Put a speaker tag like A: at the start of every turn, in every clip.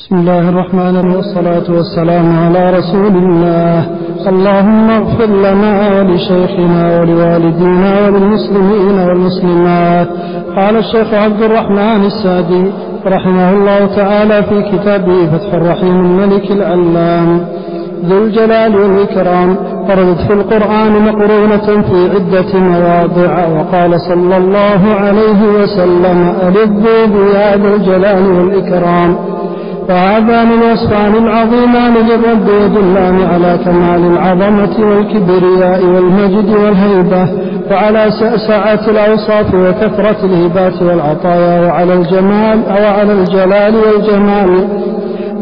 A: بسم الله الرحمن الرحيم والصلاة والسلام على رسول الله. اللهم اغفر لنا ولشيخنا ولوالدينا وللمسلمين والمسلمات. قال الشيخ عبد الرحمن السادي رحمه الله تعالى في كتابه فتح الرحيم الملك العلام. ذو الجلال والإكرام وردت في القرآن مقرونة في عدة مواضع وقال صلى الله عليه وسلم ألذوا بيا الجلال والإكرام. فهذان الوصفان العظيمان للرب يدلان على كمال العظمة والكبرياء والمجد والهيبة وعلى سعة الأوصاف وكثرة الهبات والعطايا وعلى الجمال أو على الجلال والجمال.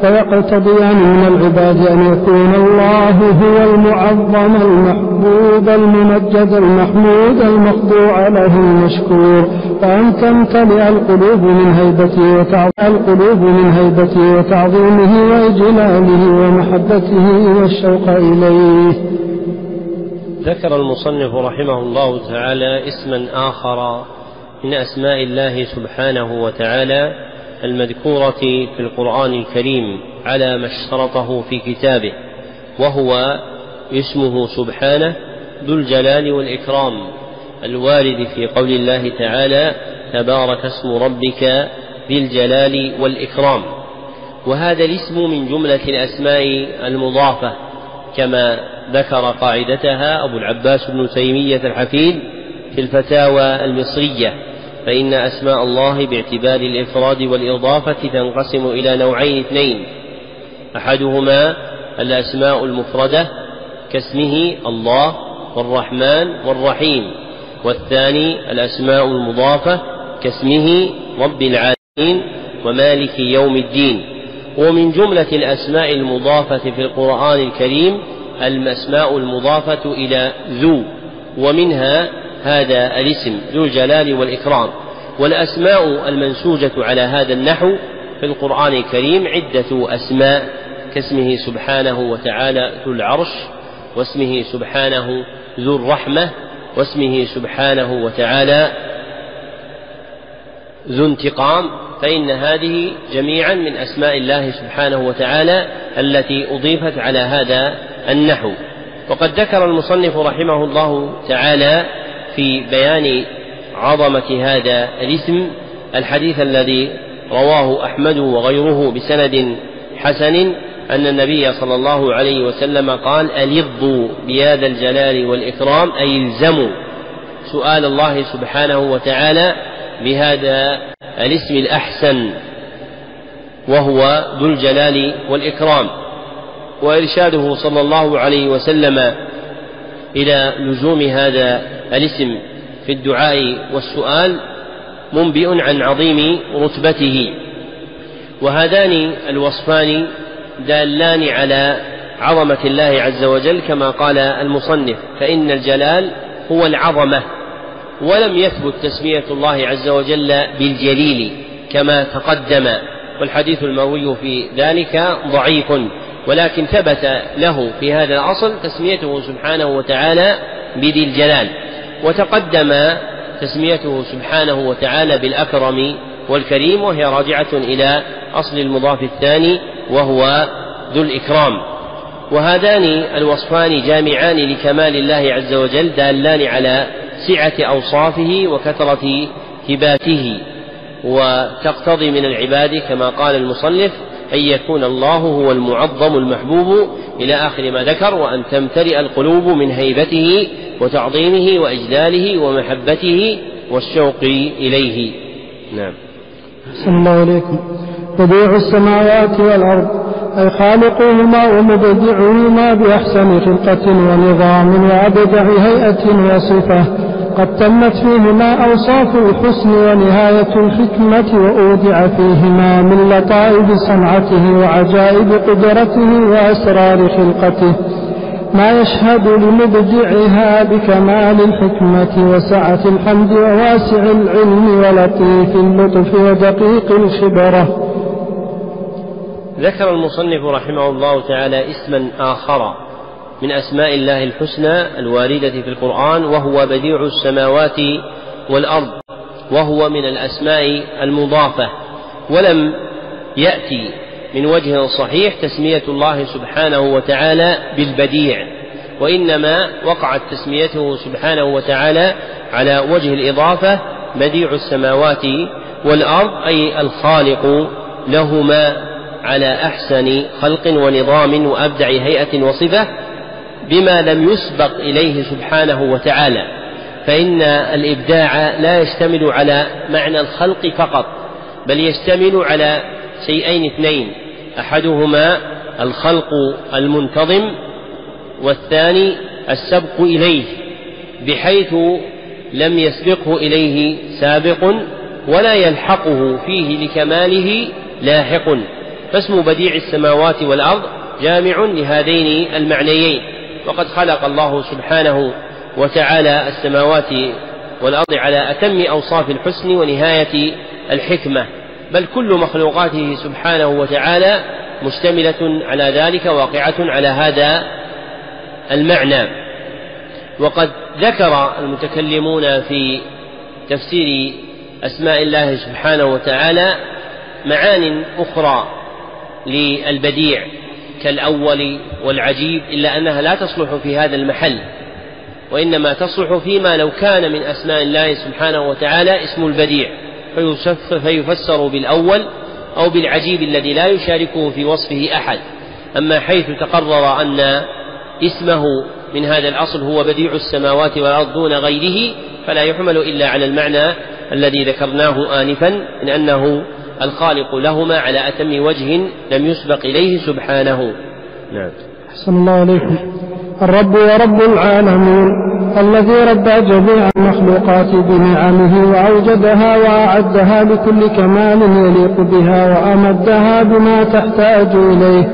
A: فيقتضيان من العباد أن يكون الله هو المعظم المحبوب الممجد المحمود المخضوع له المشكور. وأن تمتلئ القلوب من هيبته القلوب من هيبته وتعظيمه وإجلاله ومحبته والشوق إليه.
B: ذكر المصنف رحمه الله تعالى اسما آخر من أسماء الله سبحانه وتعالى المذكورة في القرآن الكريم على ما اشترطه في كتابه وهو اسمه سبحانه ذو الجلال والإكرام الوارد في قول الله تعالى تبارك اسم ربك ذي الجلال والإكرام وهذا الاسم من جملة الأسماء المضافة كما ذكر قاعدتها أبو العباس بن تيمية الحفيد في الفتاوى المصرية. فإن أسماء الله باعتبار الإفراد والإضافة تنقسم إلى نوعين اثنين. أحدهما الأسماء المفردة كاسمه الله والرحمن والرحيم. والثاني الأسماء المضافة كاسمه رب العالمين ومالك يوم الدين. ومن جملة الأسماء المضافة في القرآن الكريم الأسماء المضافة إلى ذو ومنها هذا الاسم ذو الجلال والإكرام والأسماء المنسوجة على هذا النحو في القرآن الكريم عدة أسماء كاسمه سبحانه وتعالى ذو العرش واسمه سبحانه ذو الرحمة واسمه سبحانه وتعالى ذو انتقام فإن هذه جميعا من أسماء الله سبحانه وتعالى التي أضيفت على هذا النحو. وقد ذكر المصنف رحمه الله تعالى في بيان عظمة هذا الاسم الحديث الذي رواه أحمد وغيره بسند حسن أن النبي صلى الله عليه وسلم قال ألظوا بهذا الجلال والإكرام أي الزموا سؤال الله سبحانه وتعالى بهذا الاسم الأحسن وهو ذو الجلال والإكرام. وإرشاده صلى الله عليه وسلم إلى لزوم هذا الاسم في الدعاء والسؤال منبئ عن عظيم رتبته. وهذان الوصفان دالان على عظمة الله عز وجل كما قال المصنف فإن الجلال هو العظمة ولم يثبت تسمية الله عز وجل بالجليل كما تقدم. والحديث المروي في ذلك ضعيف ولكن ثبت له في هذا الأصل تسميته سبحانه وتعالى بذي الجلال. وتقدم تسميته سبحانه وتعالى بالأكرم والكريم وهي راجعة إلى أصل المضاف الثاني وهو ذو الإكرام. وهذان الوصفان جامعان لكمال الله عز وجل دالان على سعة أوصافه وكثرة هباته وتقتضي من العباد كما قال المصنف أن يكون الله هو المعظم المحبوب إلى آخر ما ذكر وأن تمتلئ القلوب من هيبته وتعظيمه وإجلاله ومحبته والشوق إليه. نعم.
A: أحسن الله إليكم. بديع السماوات والأرض أي خالقهما ومبدعهما بأحسن خلقة ونظام وأبدع هيئة وصفة قد تمت فيهما أوصاف الحسن ونهاية الحكمة وأودع فيهما من لطائف صنعته وعجائب قدرته وأسرار خلقته. ما يشهد لمبدعها بكمال الحكمة وسعة الحمد وواسع العلم ولطيف اللطف ودقيق الخبرة.
B: ذكر المصنف رحمه الله تعالى اسما آخر من أسماء الله الحسنى الواردة في القرآن وهو بديع السماوات والأرض وهو من الأسماء المضافة ولم يأتي من وجه صحيح تسمية الله سبحانه وتعالى بالبديع وإنما وقعت تسميته سبحانه وتعالى على وجه الإضافة بديع السماوات والأرض أي الخالق لهما على أحسن خلق ونظام وأبدع هيئة وصفة بما لم يسبق إليه سبحانه وتعالى. فإن الإبداع لا يشتمل على معنى الخلق فقط بل يشتمل على شيئين اثنين أحدهما الخلق المنتظم والثاني السبق إليه بحيث لم يسبقه إليه سابق ولا يلحقه فيه لكماله لاحق. فاسم بديع السماوات والأرض جامع لهذين المعنيين. وقد خلق الله سبحانه وتعالى السماوات والأرض على أتم أوصاف الحسن ونهاية الحكمة. بل كل مخلوقاته سبحانه وتعالى مشتملة على ذلك واقعة على هذا المعنى. وقد ذكر المتكلمون في تفسير أسماء الله سبحانه وتعالى معان أخرى للبديع كالأول والعجيب إلا أنها لا تصلح في هذا المحل وإنما تصلح فيما لو كان من أسماء الله سبحانه وتعالى اسم البديع. فيفسر بالأول أو بالعجيب الذي لا يشاركه في وصفه أحد. أما حيث تقرر أن اسمه من هذا الأصل هو بديع السماوات والأرض دون غيره فلا يحمل إلا على المعنى الذي ذكرناه آنفا من أنه الخالق لهما على أتم وجه لم يسبق إليه سبحانه.
A: نعم. أحسن الله عليكم. الرب ورب العالمين. الذي ربى جميع المخلوقات بنعمه وأوجدها وأعدها بكل كمال يليق بها وأمدها بما تحتاج إليه.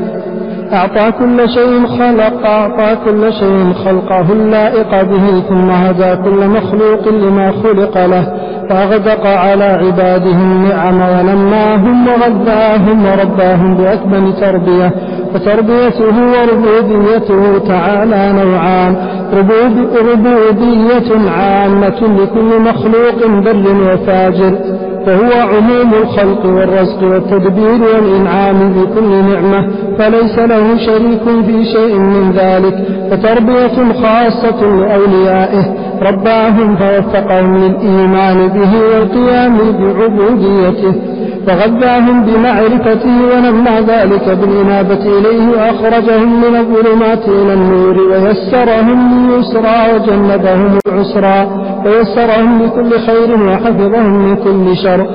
A: أعطى كل شيء خلق أعطى كل شيء خلقه اللائق به ثم هدى كل مخلوق لما خلق له وأغدق على عباده النعم ونماهم وغذاهم ورباهم بأكمل تربية. وتربيته وربوبيته تعالى نوعان. ربوبية عامة لكل مخلوق بر وفاجر. فهو عموم الخلق والرزق والتدبير والإنعام بكل نعمة. فليس له شريك في شيء من ذلك. فتربية خاصة لأوليائه. رباهم فوفقهم للإيمان به والقيام بعبوديته. فغذاهم بمعرفته ونمى ذلك بالإنابة إليه وأخرجهم من الظلمات إلى النور ويسرهم لليسرى وجنبهم العسرى ويسرهم لكل خير وحفظهم من كل شر.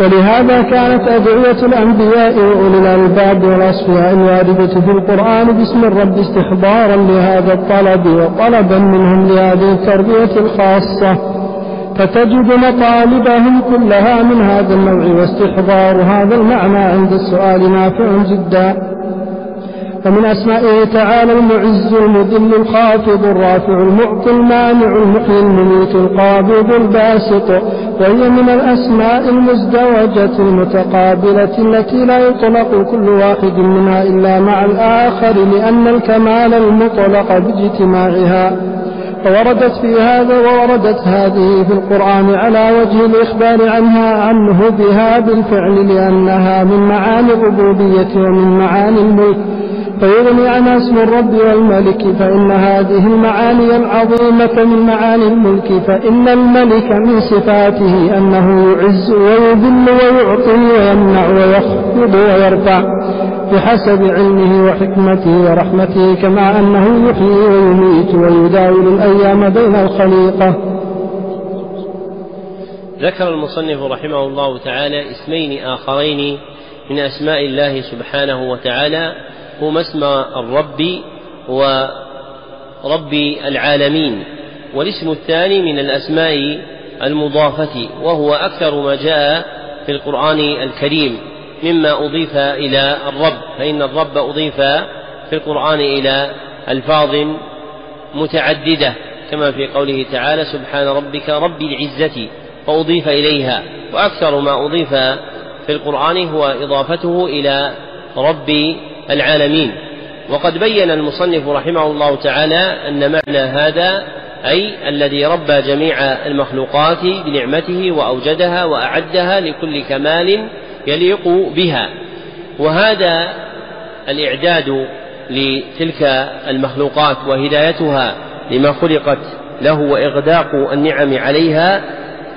A: ولهذا كانت أدعية الأنبياء وأولي الألباب والأصفياء الواردة في القرآن باسم الرب استحضارا لهذا الطلب وطلبا منهم لهذه التربية الخاصة. فتجد مطالبهم كلها من هذا النوع واستحضار هذا المعنى عند السؤال نافع جدا. ومن أسمائه تعالى المعز المذل الخافض الرافع المعطي المانع المحيي المميت القابض الباسط وهي من الأسماء المزدوجة المتقابلة التي لا يطلق كل واحد منها إلا مع الآخر لأن الكمال المطلق باجتماعها. ووردت في هذا ووردت هذه في القرآن على وجه الإخبار عنها عنه بها بالفعل لأنها من معاني الربوبية ومن معاني الملك. فيغني عنها اسم الرب والملك فإن هذه المعاني العظيمة من معاني الملك فإن الملك من صفاته أنه يعز ويذل ويعطي ويمنع ويخفض ويرفع. بحسب علمه وحكمته ورحمته كما أنه يحيي ويميت ويداول الأيام بين الخليقة.
B: ذكر المصنف رحمه الله تعالى اسمين آخرين من أسماء الله سبحانه وتعالى هما اسم الرب ورب العالمين والاسم الثاني من الأسماء المضافة وهو أكثر ما جاء في القرآن الكريم. مما أضيف إلى الرب فإن الرب أضيف في القرآن إلى ألفاظ متعددة كما في قوله تعالى سبحان ربك رب العزة فأضيف إليها. وأكثر ما أضيف في القرآن هو إضافته إلى رب العالمين. وقد بين المصنف رحمه الله تعالى أن معنى هذا أي الذي ربى جميع المخلوقات بنعمته وأوجدها وأعدها لكل كمال يليق بها. وهذا الإعداد لتلك المخلوقات وهدايتها لما خلقت له وإغداق النعم عليها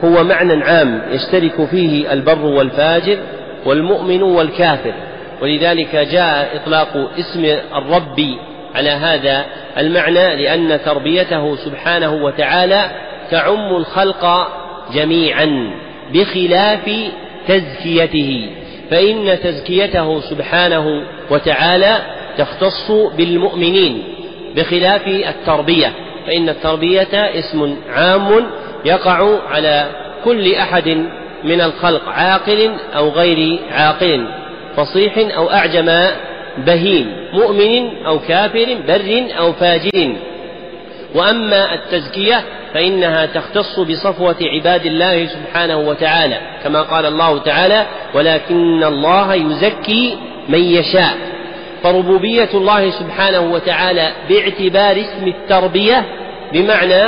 B: هو معنى عام يشترك فيه البر والفاجر والمؤمن والكافر. ولذلك جاء إطلاق اسم الرب على هذا المعنى لأن تربيته سبحانه وتعالى تعم الخلق جميعا بخلاف تزكيته فإن تزكيته سبحانه وتعالى تختص بالمؤمنين بخلاف التربية فإن التربية اسم عام يقع على كل أحد من الخلق عاقل أو غير عاقل فصيح أو أعجم بهيم مؤمن أو كافر بر أو فاجر. وأما التزكية فإنها تختص بصفوة عباد الله سبحانه وتعالى كما قال الله تعالى ولكن الله يزكي من يشاء فربوبية الله سبحانه وتعالى باعتبار اسم التربية بمعنى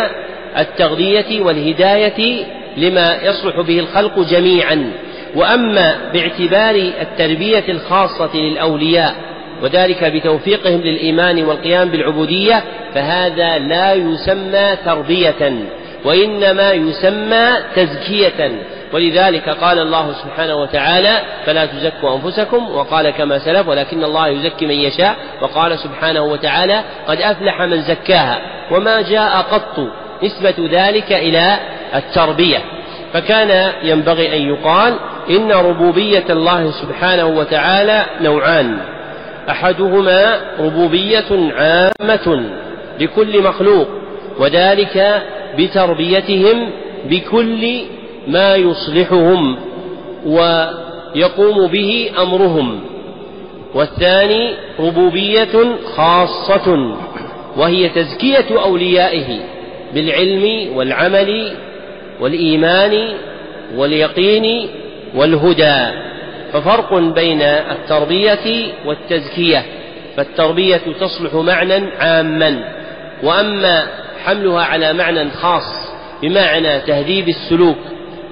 B: التغذية والهداية لما يصلح به الخلق جميعا. وأما باعتبار التربية الخاصة للأولياء وذلك بتوفيقهم للإيمان والقيام بالعبودية فهذا لا يسمى تربية وإنما يسمى تزكية. ولذلك قال الله سبحانه وتعالى فلا تزكوا أنفسكم وقال كما سلف ولكن الله يزكي من يشاء وقال سبحانه وتعالى قد أفلح من زكاها وما جاء قط نسبة ذلك إلى التربية. فكان ينبغي أن يقال إن ربوبية الله سبحانه وتعالى نوعان. أحدهما ربوبية عامة لكل مخلوق وذلك بتربيتهم بكل ما يصلحهم ويقوم به أمرهم. والثاني ربوبية خاصة وهي تزكية أوليائه بالعلم والعمل والإيمان واليقين والهدى. ففرق بين التربية والتزكية فالتربية تصلح معنى عاما وأما حملها على معنى خاص بمعنى تهذيب السلوك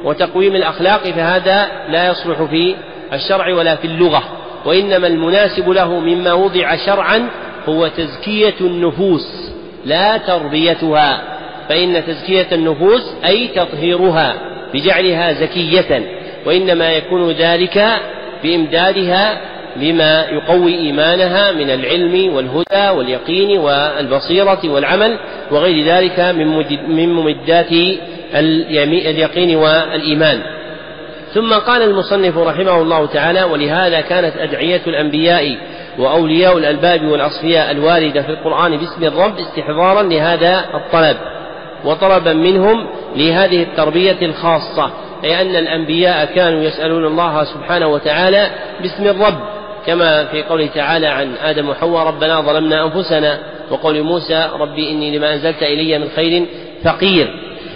B: وتقويم الأخلاق فهذا لا يصلح في الشرع ولا في اللغة وإنما المناسب له مما وضع شرعا هو تزكية النفوس لا تربيتها فإن تزكية النفوس أي تطهيرها بجعلها زكية. وإنما يكون ذلك بإمدادها بما يقوي إيمانها من العلم والهدى واليقين والبصيرة والعمل وغير ذلك من ممدات اليقين والإيمان. ثم قال المصنف رحمه الله تعالى ولهذا كانت أدعية الأنبياء وأولياء الألباب والأصفياء الواردة في القرآن باسم الرب استحضارا لهذا الطلب وطلبا منهم لهذه التربية الخاصة أي أن الأنبياء كانوا يسألون الله سبحانه وتعالى باسم الرب كما في قوله تعالى عن آدم وحواء ربنا ظلمنا أنفسنا وقول موسى ربي إني لما أنزلت إلي من خير فقير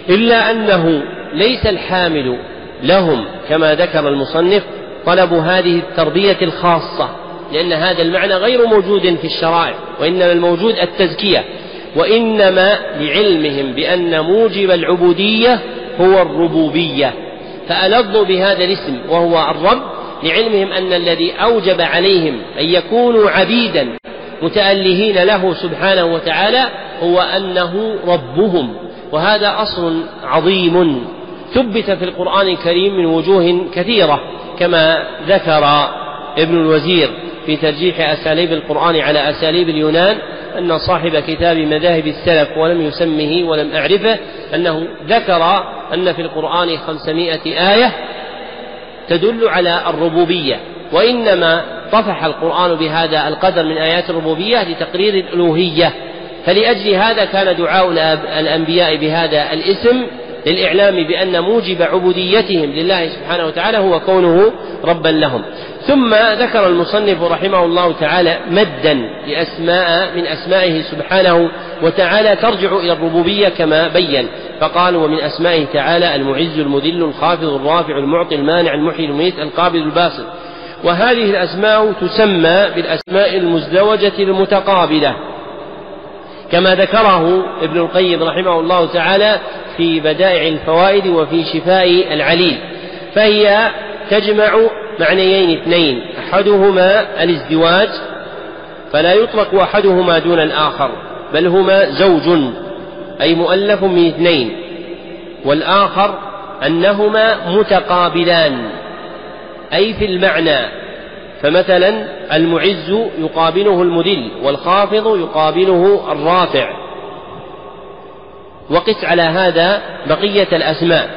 B: إلا أنه ليس الحامل لهم كما ذكر المصنف طلب هذه التربية الخاصة لأن هذا المعنى غير موجود في الشرائع وإنما الموجود التزكية وإنما لعلمهم بأن موجب العبودية هو الربوبية. فألظوا بهذا الاسم وهو الرب لعلمهم أن الذي أوجب عليهم أن يكونوا عبيدا متألهين له سبحانه وتعالى هو أنه ربهم وهذا أصل عظيم ثبت في القرآن الكريم من وجوه كثيرة كما ذكر ابن الوزير في ترجيح أساليب القرآن على أساليب اليونان أن صاحب كتاب مذاهب السلف ولم يسمه ولم أعرفه أنه ذكر أن في القرآن خمسمائة آية تدل على الربوبية وإنما طفح القرآن بهذا القدر من آيات الربوبية لتقرير الألوهية. فلأجل هذا كان دعاء الأنبياء بهذا الاسم للإعلام بأن موجب عبوديتهم لله سبحانه وتعالى هو كونه ربا لهم. ثم ذكر المصنف رحمه الله تعالى مدا لأسماء من أسمائه سبحانه وتعالى ترجع إلى الربوبية كما بين. فقال ومن أسمائه تعالى المعز المذل الخافض الرافع المعطي المانع المحيي المميت القابض الباسط وهذه الأسماء تسمى بالأسماء المزدوجة المتقابلة. كما ذكره ابن القيم رحمه الله تعالى في بدائع الفوائد وفي شفاء العليل فهي تجمع معنيين اثنين أحدهما الازدواج فلا يطلق أحدهما دون الآخر بل هما زوج أي مؤلف من اثنين والآخر أنهما متقابلان أي في المعنى فمثلا المعز يقابله المذل والخافض يقابله الرافع. وقس على هذا بقية الأسماء.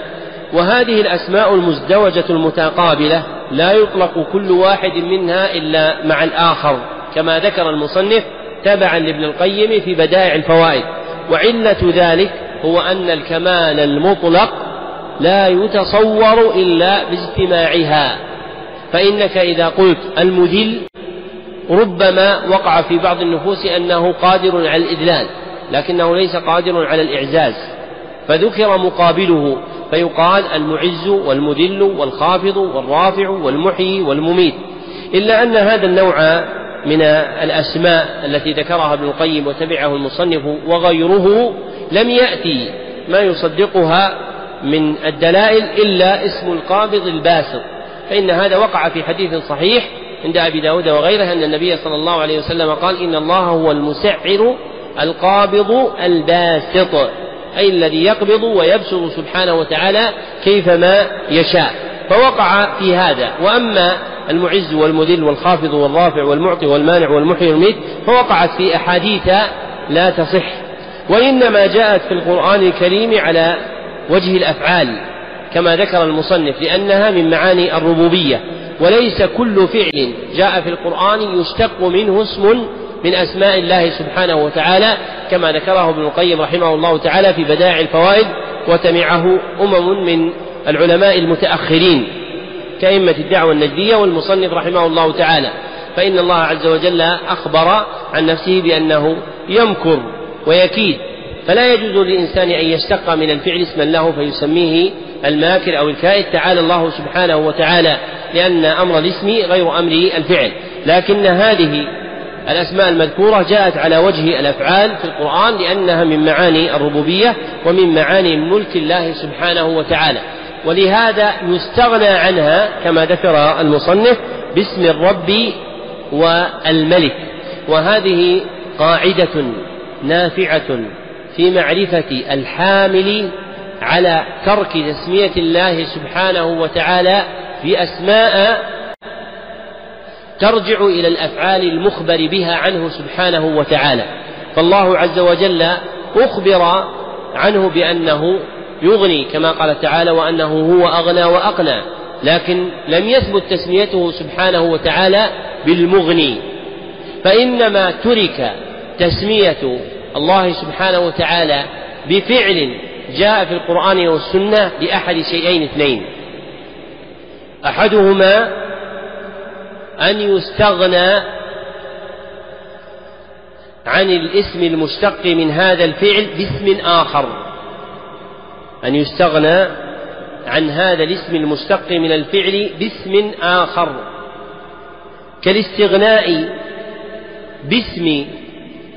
B: وهذه الأسماء المزدوجة المتقابلة لا يطلق كل واحد منها إلا مع الآخر كما ذكر المصنف تبعا لابن القيم في بدائع الفوائد. وعلة ذلك هو أن الكمال المطلق لا يتصور إلا باجتماعها. فإنك إذا قلت المذل ربما وقع في بعض النفوس أنه قادر على الإذلال. لكنه ليس قادر على الإعزاز فذكر مقابله فيقال المعز والمذل والخافض والرافع والمحيي والمميت إلا أن هذا النوع من الأسماء التي ذكرها ابن القيم وتبعه المصنف وغيره لم يأتي ما يصدقها من الدلائل إلا اسم القابض الباسط فإن هذا وقع في حديث صحيح عند أبي داود وغيره أن النبي صلى الله عليه وسلم قال إن الله هو المسعر القابض الباسط أي الذي يقبض ويبسط سبحانه وتعالى كيفما يشاء. فوقع في هذا. وأما المعز والمذل والخافض والرافع والمعطي والمانع والمحيي والميت فوقعت في أحاديث لا تصح. وإنما جاءت في القرآن الكريم على وجه الأفعال كما ذكر المصنف لأنها من معاني الربوبية وليس كل فعل جاء في القرآن يشتق منه اسم من أسماء الله سبحانه وتعالى كما ذكره ابن القيم رحمه الله تعالى في بدائع الفوائد وتمعه أمم من العلماء المتأخرين كأئمة الدعوة النجدية والمصنف رحمه الله تعالى. فإن الله عز وجل أخبر عن نفسه بأنه يمكر ويكيد. فلا يجوز للإنسان أن يشتق من الفعل اسما له فيسميه الماكر أو الكائد. تعالى الله سبحانه وتعالى لأن أمر الاسم غير أمر الفعل. لكن هذه الأسماء المذكورة جاءت على وجه الأفعال في القرآن لأنها من معاني الربوبية ومن معاني ملك الله سبحانه وتعالى. ولهذا يستغنى عنها كما ذكر المصنف باسم الرب والملك. وهذه قاعدة نافعة في معرفة الحامل على ترك تسمية الله سبحانه وتعالى بأسماء ترجع إلى الأفعال المخبر بها عنه سبحانه وتعالى. فالله عز وجل أخبر عنه بأنه يغني كما قال تعالى وأنه هو أغنى وأقنى لكن لم يثبت تسميته سبحانه وتعالى بالمغني. فإنما ترك تسمية الله سبحانه وتعالى بفعل جاء في القرآن والسنة لأحد شيئين اثنين. أحدهما أن يستغنى عن الاسم المشتق من هذا الفعل باسم آخر. أن يستغنى عن هذا الاسم المشتق من الفعل باسم آخر. كالاستغناء باسم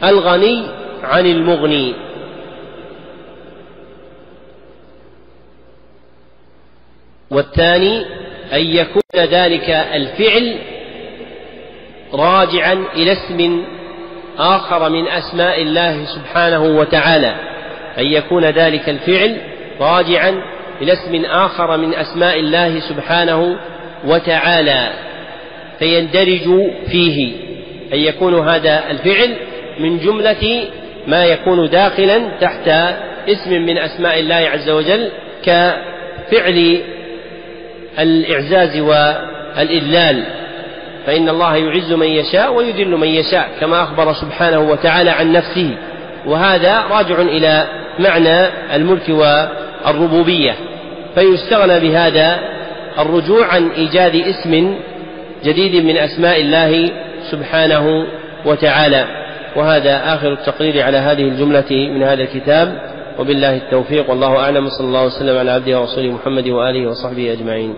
B: الغني عن المغني. والثاني أن يكون ذلك الفعل راجعا إلى اسم آخر من أسماء الله سبحانه وتعالى أن يكون ذلك الفعل راجعا إلى اسم آخر من أسماء الله سبحانه وتعالى. فيندرج فيه أن يكون هذا الفعل من جملة ما يكون داخلا تحت اسم من أسماء الله عز وجل كفعل الإعزاز والإذلال. فإن الله يعز من يشاء ويذل من يشاء كما أخبر سبحانه وتعالى عن نفسه. وهذا راجع إلى معنى الملك والربوبية. فيستغنى بهذا الرجوع عن إيجاد اسم جديد من أسماء الله سبحانه وتعالى. وهذا آخر التقرير على هذه الجملة من هذا الكتاب. وبالله التوفيق. والله أعلم. صلى الله وسلم على عبده ورسوله محمد وآله وصحبه أجمعين.